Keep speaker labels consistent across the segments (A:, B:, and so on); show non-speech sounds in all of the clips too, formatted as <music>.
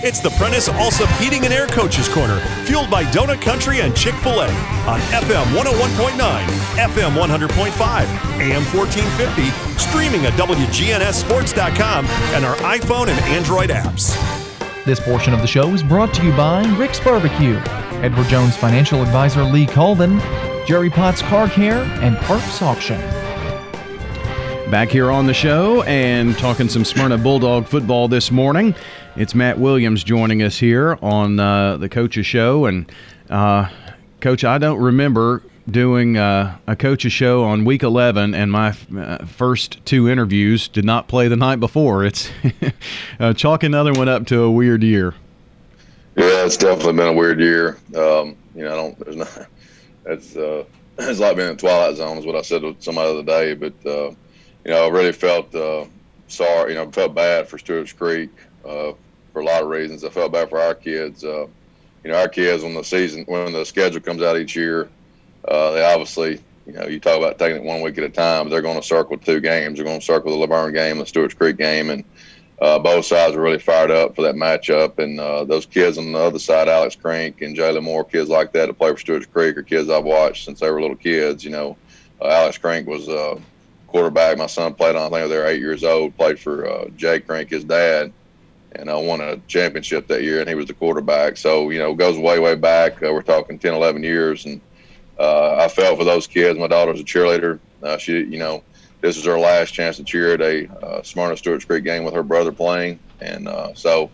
A: It's the Prentice Allsup Heating and Air Coaches Corner, fueled by Donut Country and Chick oh fil A on FM 101.9, FM 100.5, AM 1450, streaming at WGNSSports.com and our iPhone and Android apps.
B: This portion of the show is brought to you by Rick's Barbecue, Edward Jones financial advisor Lee Colvin, Jerry Potts Car Care, and Parks Auction.
C: Back here on the show and talking some Smyrna Bulldog football this morning. It's Matt Williams joining us here on uh, the Coach's Show. And, uh, Coach, I don't remember doing uh, a coach's show on week 11 and my uh, first two interviews did not play the night before it's <laughs> uh, chalk another one up to a weird year
D: yeah it's definitely been a weird year um, you know i don't there's not <laughs> it's uh <clears throat> it's like being in twilight zone is what i said to somebody the other day but uh, you know i really felt uh, sorry you know felt bad for stewart's creek uh, for a lot of reasons i felt bad for our kids uh, you know our kids when the season when the schedule comes out each year uh, they obviously, you know, you talk about taking it one week at a time, they're going to circle two games. They're going to circle the La Vergne game, the Stewart's Creek game, and uh, both sides are really fired up for that matchup. And uh, those kids on the other side, Alex Crink and Jalen Moore, kids like that to play for Stewart's Creek, are kids I've watched since they were little kids. You know, Alex Crink was quarterback. My son played on. I think they were eight years old. Played for uh, Jay Crink, his dad, and I won a championship that year, and he was the quarterback. So you know, goes way way back. Uh, we're talking 10, 11 years, and uh, I felt for those kids. My daughter's a cheerleader. Uh, she, you know, this is her last chance to cheer at a uh, Smyrna Stewart's Creek game with her brother playing, and uh, so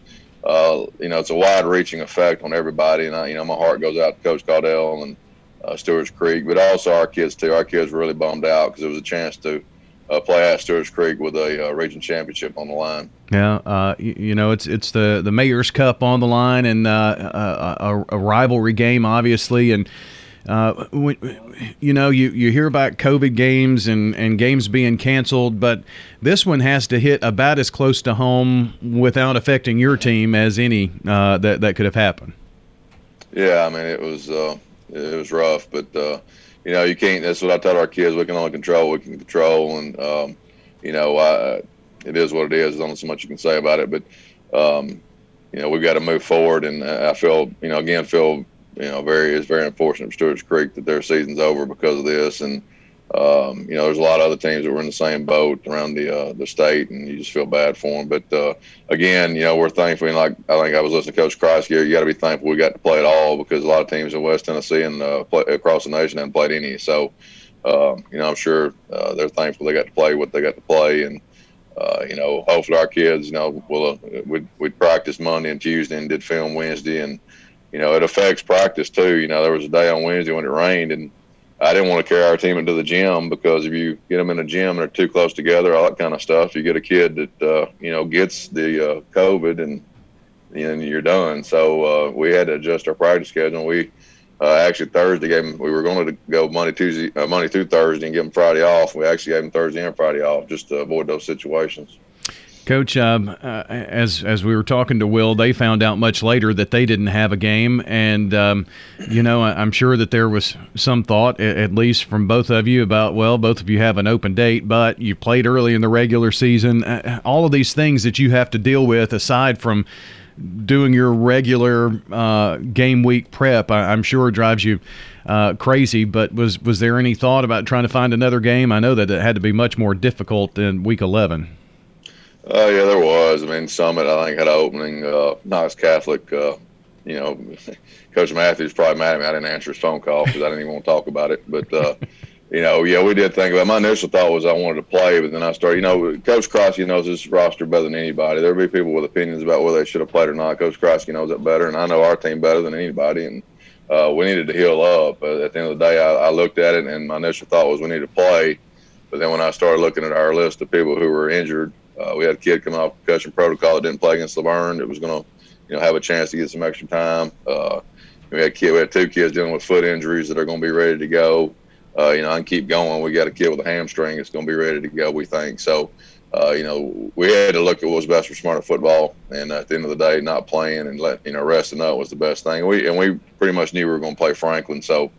D: you know it's a wide-reaching effect on everybody. And I, you know, my heart goes out to Coach Caudell and uh, Stewart's Creek, but also our kids too. Our kids were really bummed out because it was a chance to uh, play at Stewart's Creek with a uh, region championship on the line.
C: Yeah, uh, you, you, know it's it's the the Mayor's Cup on the line and uh, a, a, rivalry game, obviously, and uh, when, you know, you, you hear about COVID games and, and games being canceled, but this one has to hit about as close to home without affecting your team as any uh, that that could have happened.
D: Yeah, I mean it was uh, it was rough, but uh, you know you can't. That's what I tell our kids. We can only control what we can control, and um, you know I, it is what it is. There's only so much you can say about it, but um, you know we've got to move forward, and I feel you know again feel you know, very it's very unfortunate for Stewart's Creek that their season's over because of this. And um, you know, there's a lot of other teams that were in the same boat around the uh, the state, and you just feel bad for them. But uh, again, you know, we're thankful. And like I think I was listening to Coach Christ here. You got to be thankful we got to play at all because a lot of teams in West Tennessee and uh, play, across the nation haven't played any. So, uh, you know, I'm sure uh, they're thankful they got to play what they got to play, and uh, you know, hopefully our kids, you know, will we we practice Monday and Tuesday and did film Wednesday and you know, it affects practice too. You know, there was a day on Wednesday when it rained, and I didn't want to carry our team into the gym because if you get them in a gym and they're too close together, all that kind of stuff, you get a kid that uh, you know gets the uh, COVID and know, you're done. So uh, we had to adjust our practice schedule. We uh, actually Thursday game we were going to go Monday, Tuesday, uh, Monday through Thursday and give them Friday off. We actually gave them Thursday and Friday off just to avoid those situations.
C: Coach, um, uh, as as we were talking to Will, they found out much later that they didn't have a game, and um, you know I'm sure that there was some thought, at least from both of you, about well, both of you have an open date, but you played early in the regular season. Uh, all of these things that you have to deal with, aside from doing your regular uh, game week prep, I, am sure drives you. Uh, crazy, but was was there any thought about trying to find another game? I know that it had to be much more difficult than Week 11.
D: Oh yeah, there was. I mean, Summit I think had an opening. Uh, Knox Catholic. Uh, you know, <laughs> Coach Matthews probably mad at me. I didn't answer his phone call because I didn't even want to talk about it. But uh, <laughs> you know, yeah, we did think about. It. My initial thought was I wanted to play, but then I started. You know, Coach Krosky knows this roster better than anybody. There'll be people with opinions about whether they should have played or not. Coach Krosky knows it better, and I know our team better than anybody. And uh, we needed to heal up. But at the end of the day, I, I looked at it, and my initial thought was we need to play. But then when I started looking at our list of people who were injured uh, we had a kid coming off concussion protocol that didn't play against La Vergne. It was going to, you know, have a chance to get some extra time. Uh, we had kid, we had two kids dealing with foot injuries that are going to be ready to go. Uh, you know, and keep going. We got a kid with a hamstring that's going to be ready to go. We think so. Uh, you know, we had to look at what was best for Smyrna football, and at the end of the day, not playing and let you know resting up was the best thing. We and we pretty much knew we were going to play Franklin, so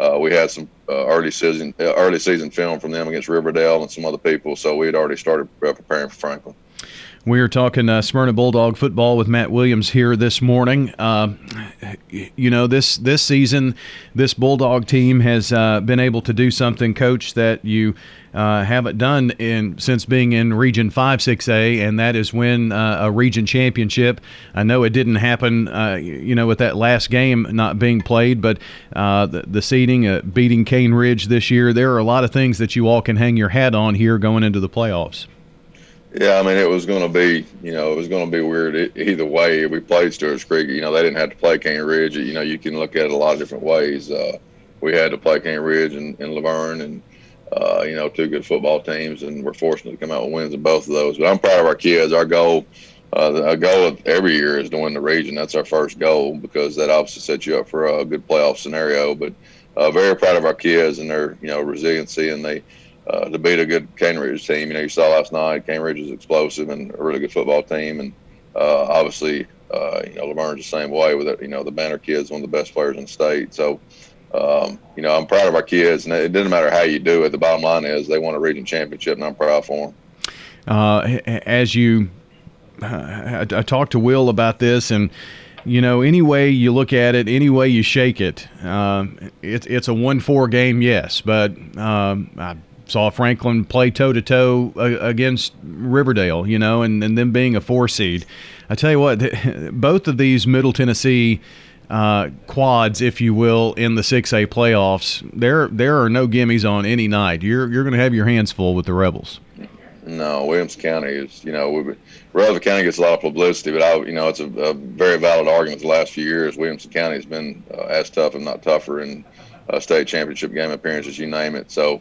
D: uh, we had some uh, early season uh, early season film from them against Riverdale and some other people, so we had already started uh, preparing for Franklin.
C: We are talking uh, Smyrna Bulldog football with Matt Williams here this morning. Uh, you know, this this season, this Bulldog team has uh, been able to do something, Coach, that you uh, haven't done in since being in Region Five, Six A, and that is win uh, a region championship. I know it didn't happen, uh, you know, with that last game not being played, but the, the seeding, beating Cane Ridge this year, there are a lot of things that you all can hang your hat on here going into the playoffs.
D: Yeah, I mean, it was going to be, you know, it was going to be weird either way. We played Stewart's Creek. You know, they didn't have to play Cane Ridge. You know, you can look at it a lot of different ways. Uh, we had to play Cane Ridge and, and La Vergne, and uh, you know, two good football teams, and we're fortunate to come out with wins in both of those. But I'm proud of our kids. Our goal, uh, goal of every year is to win the region. That's our first goal because that obviously sets you up for a good playoff scenario. But uh, very proud of our kids and their, you know, resiliency, and they uh, to beat a good Cane Ridge team. You know, you saw last night Cane Ridge is explosive and a really good football team, and uh, obviously, uh, you know, La Vergne's the same way with it. You know, the Banner kids, one of the best players in the state. So, um, you know, I'm proud of our kids, and it doesn't matter how you do it. The bottom line is they won a region championship, and I'm proud for them.
C: Uh, as you, I, I talked to Will about this, and you know, any way you look at it, any way you shake it, it it's a one-four game, yes. But um, I saw Franklin play toe to toe against Riverdale, you know, and, and them being a four seed. I tell you what, <laughs> both of these Middle Tennessee uh, quads, if you will, in the 6A playoffs, there there are no gimmies on any night. You're you're going to have your hands full with the Rebels.
D: No, Williams County is, you know, Rutherford County gets a lot of publicity, but I, you know, it's a, a very valid argument. The last few years, Williamson County has been uh, as tough, if not tougher, in uh, state championship game appearances, you name it. So,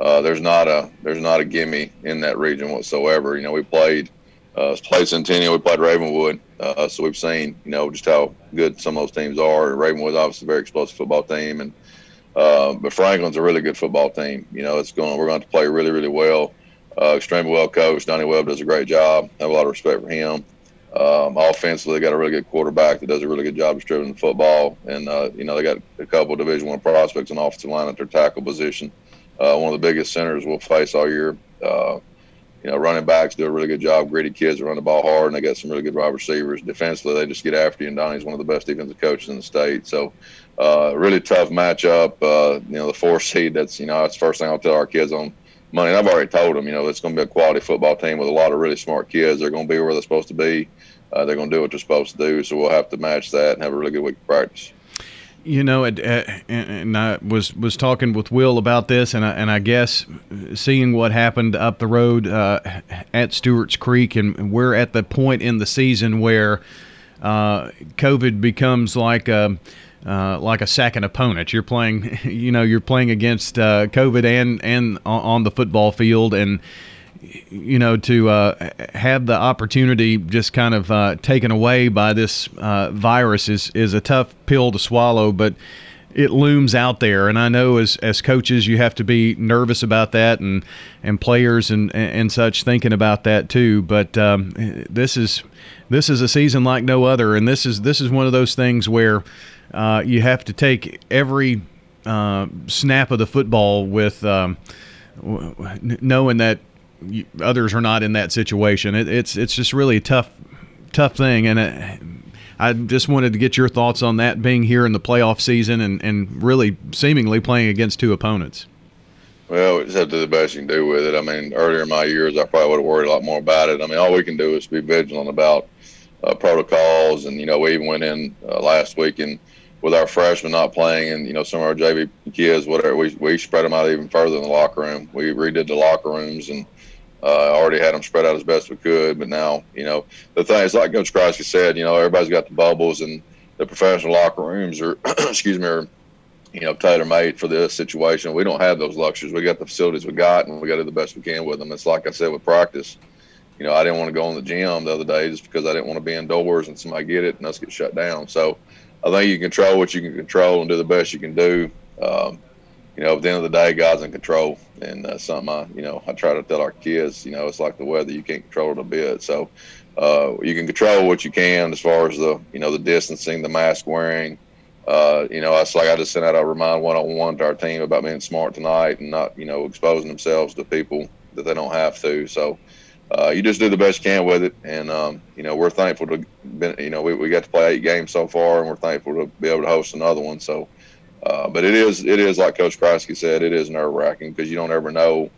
D: uh, there's not a there's not a gimme in that region whatsoever. You know, we played uh, played Centennial, we played Ravenwood, uh, so we've seen you know just how good some of those teams are. Ravenwood's obviously a very explosive football team, and uh, but Franklin's a really good football team. You know, it's going we're going to play really really well, uh, extremely well coached. Donnie Webb does a great job. I have a lot of respect for him. Um, offensively, they got a really good quarterback that does a really good job distributing the football, and uh, you know they got a couple of Division One prospects on offensive line at their tackle position uh, one of the biggest centers we'll face all year. Uh, you know, running backs do a really good job. Gritty kids run the ball hard, and they got some really good wide receivers. Defensively, they just get after you, and Donnie's one of the best defensive coaches in the state. So, uh, really tough matchup. Uh, you know, the four seed. That's you know, that's the first thing I'll tell our kids on Monday. And I've already told them, you know, it's going to be a quality football team with a lot of really smart kids. They're going to be where they're supposed to be. Uh, they're going to do what they're supposed to do. So we'll have to match that and have a really good week of practice.
C: You know, and I was was talking with Will about this, and I, and I guess seeing what happened up the road uh, at Stewart's Creek, and we're at the point in the season where uh, COVID becomes like a uh, like a second opponent. You're playing, <laughs> you know, you're playing against uh, COVID and and on the football field, and you know, to uh, have the opportunity just kind of uh, taken away by this uh, virus is, is a tough pill to swallow, but it looms out there. And I know as, as coaches, you have to be nervous about that and, and players and, and such thinking about that too. But um, this is, this is a season like no other. And this is, this is one of those things where uh, you have to take every uh, snap of the football with, um, knowing that others are not in that situation. It, it's it's just really a tough tough thing, and it, I just wanted to get your thoughts on that being here in the playoff season and, and really seemingly playing against two opponents.
D: Well, we just have to do the best you can do with it. I mean, earlier in my years, I probably would have worried a lot more about it. I mean, all we can do is be vigilant about uh, protocols, and you know, we even went in uh, last week and with our freshmen not playing, and you know, some of our JV kids, whatever, we we spread them out even further in the locker room. We redid the locker rooms and uh, already had them spread out as best we could, but now, you know, the thing is, like Coach Kreisky said, you know, everybody's got the bubbles, and the professional locker rooms are, <clears throat> excuse me, are, you know, tailor made for this situation. We don't have those luxuries. We got the facilities we got, and we got to do the best we can with them. It's like I said with practice. You know, I didn't want to go in the gym the other day just because I didn't want to be indoors and somebody get it and us get shut down. So I think you control what you can control and do the best you can do. Um, you know, at the end of the day, God's in control, and uh, something I, you know, I try to tell our kids, you know, it's like the weather; you can't control it a bit. So, uh, you can control what you can as far as the, you know, the distancing, the mask wearing. Uh, you know, it's like I just sent out a remind one on one to our team about being smart tonight and not, you know, exposing themselves to people that they don't have to. So, uh, you just do the best you can with it. And um, you know, we're thankful to, been, you know, we, we got to play eight games so far, and we're thankful to be able to host another one. So, uh, but it is it is like Coach Kreisky said, it is nerve wracking because you don't ever know.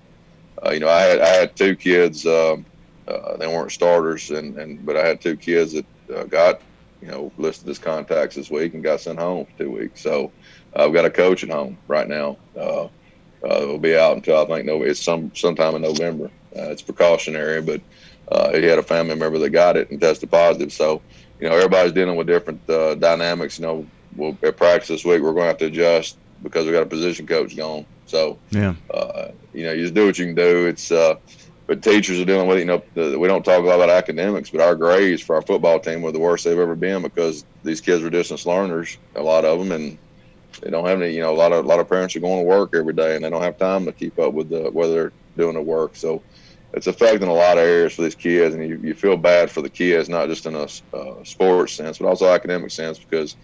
D: Uh, you know, I had I had two kids. Um, uh, they weren't starters, and, and but I had two kids that uh, got you know listed as contacts this week and got sent home for two weeks. So I've got a coach at home right now. Uh, uh, will be out until I think no, it's some sometime in November. It's precautionary, but he had a family member that got it and tested positive. So, you know, everybody's dealing with different dynamics. You know, we'll, at practice this week, we're going to have to adjust because we got a position coach gone. So,
C: yeah,
D: uh, you know, you just do what you can do. It's, uh, but teachers are dealing with it. You know, the, we don't talk a lot about academics, but our grades for our football team were the worst they've ever been because these kids were distance learners, a lot of them, and they don't have any. You know, a lot of a lot of parents are going to work every day, and they don't have time to keep up with the whether they're doing the work. So it's affecting a lot of areas for these kids, and you, you feel bad for the kids, not just in a uh, sports sense, but also academic sense, because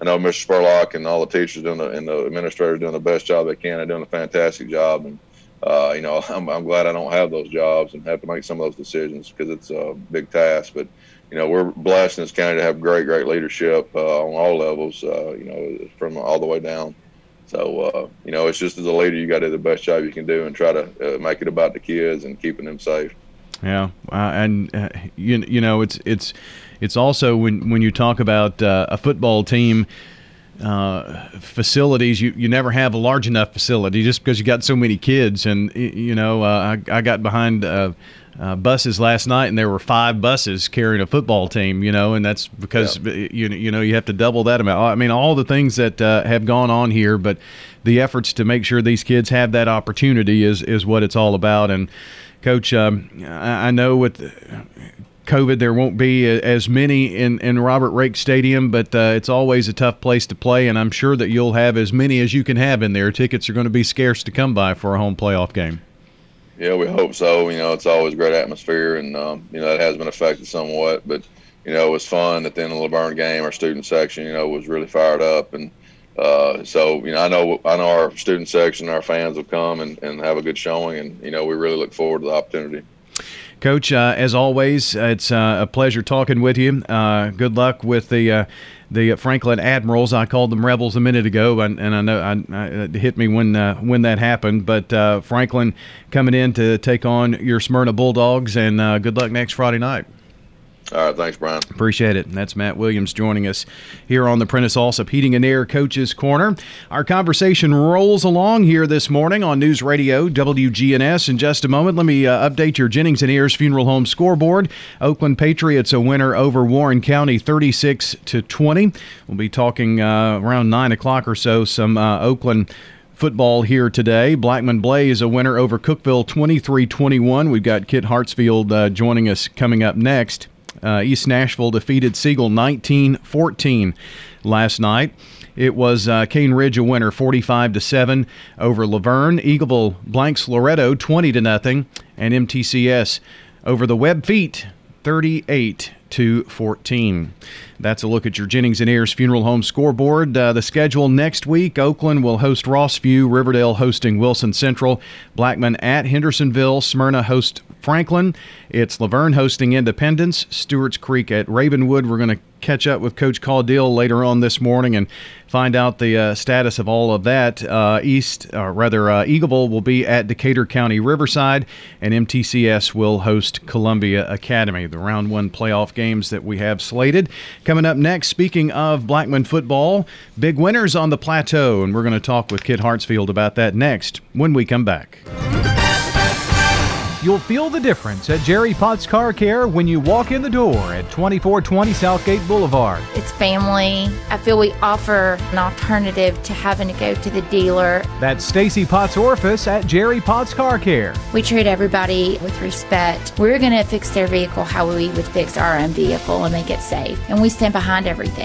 D: I know Mr. Spurlock and all the teachers doing the, and the administrators doing the best job they can. They're doing a fantastic job, and uh, you know <laughs> I'm, I'm glad I don't have those jobs and have to make some of those decisions because it's a big task. But you know we're blessed in this county to have great, great leadership uh, on all levels. Uh, you know from all the way down. So uh, you know, it's just as a leader, you got to do the best job you can do and try to uh, make it about the kids and keeping them safe.
C: Yeah, uh, and you you know, it's it's it's also when when you talk about uh, a football team. Uh, facilities you, you never have a large enough facility just because you got so many kids and you know I, I got behind uh, buses last night, and there were five buses carrying a football team. You know, and that's because yeah. you you know you have to double that amount. I mean, all the things that uh, have gone on here, but the efforts to make sure these kids have that opportunity is is what it's all about. And coach, um, I, I know with. COVID, there won't be as many in, in Robert Rake Stadium, but uh, it's always a tough place to play, and I'm sure that you'll have as many as you can have in there. Tickets are going to be scarce to come by for a home playoff game.
D: Yeah, we hope so. You know, it's always great atmosphere, and um, you know that has been affected somewhat. But you know, it was fun at the end of the Vergne game. Our student section, you know, was really fired up, and uh, so you know, I know I know our student section, our fans will come and, and have a good showing, and you know, we really look forward to the opportunity.
C: Coach, uh, as always, it's uh, a pleasure talking with you. Uh, good luck with the uh, the Franklin Admirals. I called them Rebels a minute ago, and, and I know I, I, it hit me when uh, when that happened. But uh, Franklin coming in to take on your Smyrna Bulldogs, and uh, good luck next Friday night.
D: All right, thanks, Brian.
C: Appreciate it. That's Matt Williams joining us here on the Prentice Allsup Heating and Air Coaches Corner. Our conversation rolls along here this morning on News Radio WGNS. In just a moment, let me uh, update your Jennings and Ayers Funeral Home scoreboard. Oakland Patriots a winner over Warren County, 36 to 20. We'll be talking uh, around nine o'clock or so. Some uh, Oakland football here today. Blackman Blaze a winner over Cookeville 23 21. We've got Kit Hartsfield uh, joining us coming up next. Uh, East Nashville defeated Siegel 19 14 last night. It was uh, Cane Ridge a winner 45 to 7 over La Vergne. Eagleville blanks Loretto 20 to nothing and MTCS over the Webb Feet 38 to 14. That's a look at your Jennings and Ayers Funeral Home scoreboard. Uh, the schedule next week Oakland will host Rossview, Riverdale hosting Wilson Central, Blackman at Hendersonville, Smyrna host Franklin. It's La Vergne hosting Independence, Stewart's Creek at Ravenwood. We're going to catch up with Coach Caudill later on this morning and find out the uh, status of all of that. Uh, East, or rather, uh, Eagleville will be at Decatur County Riverside, and MTCS will host Columbia Academy. The round one playoff games that we have slated. Coming up next, speaking of Blackman football, big winners on the plateau, and we're going to talk with Kit Hartsfield about that next when we come back.
B: You'll feel the difference at Jerry Potts Car Care when you walk in the door at 2420 Southgate Boulevard.
E: It's family. I feel we offer an alternative to having to go to the dealer.
B: That's Stacy Potts Orifice at Jerry Potts Car Care.
E: We treat everybody with respect. We're going to fix their vehicle how we would fix our own vehicle and make it safe. And we stand behind everything.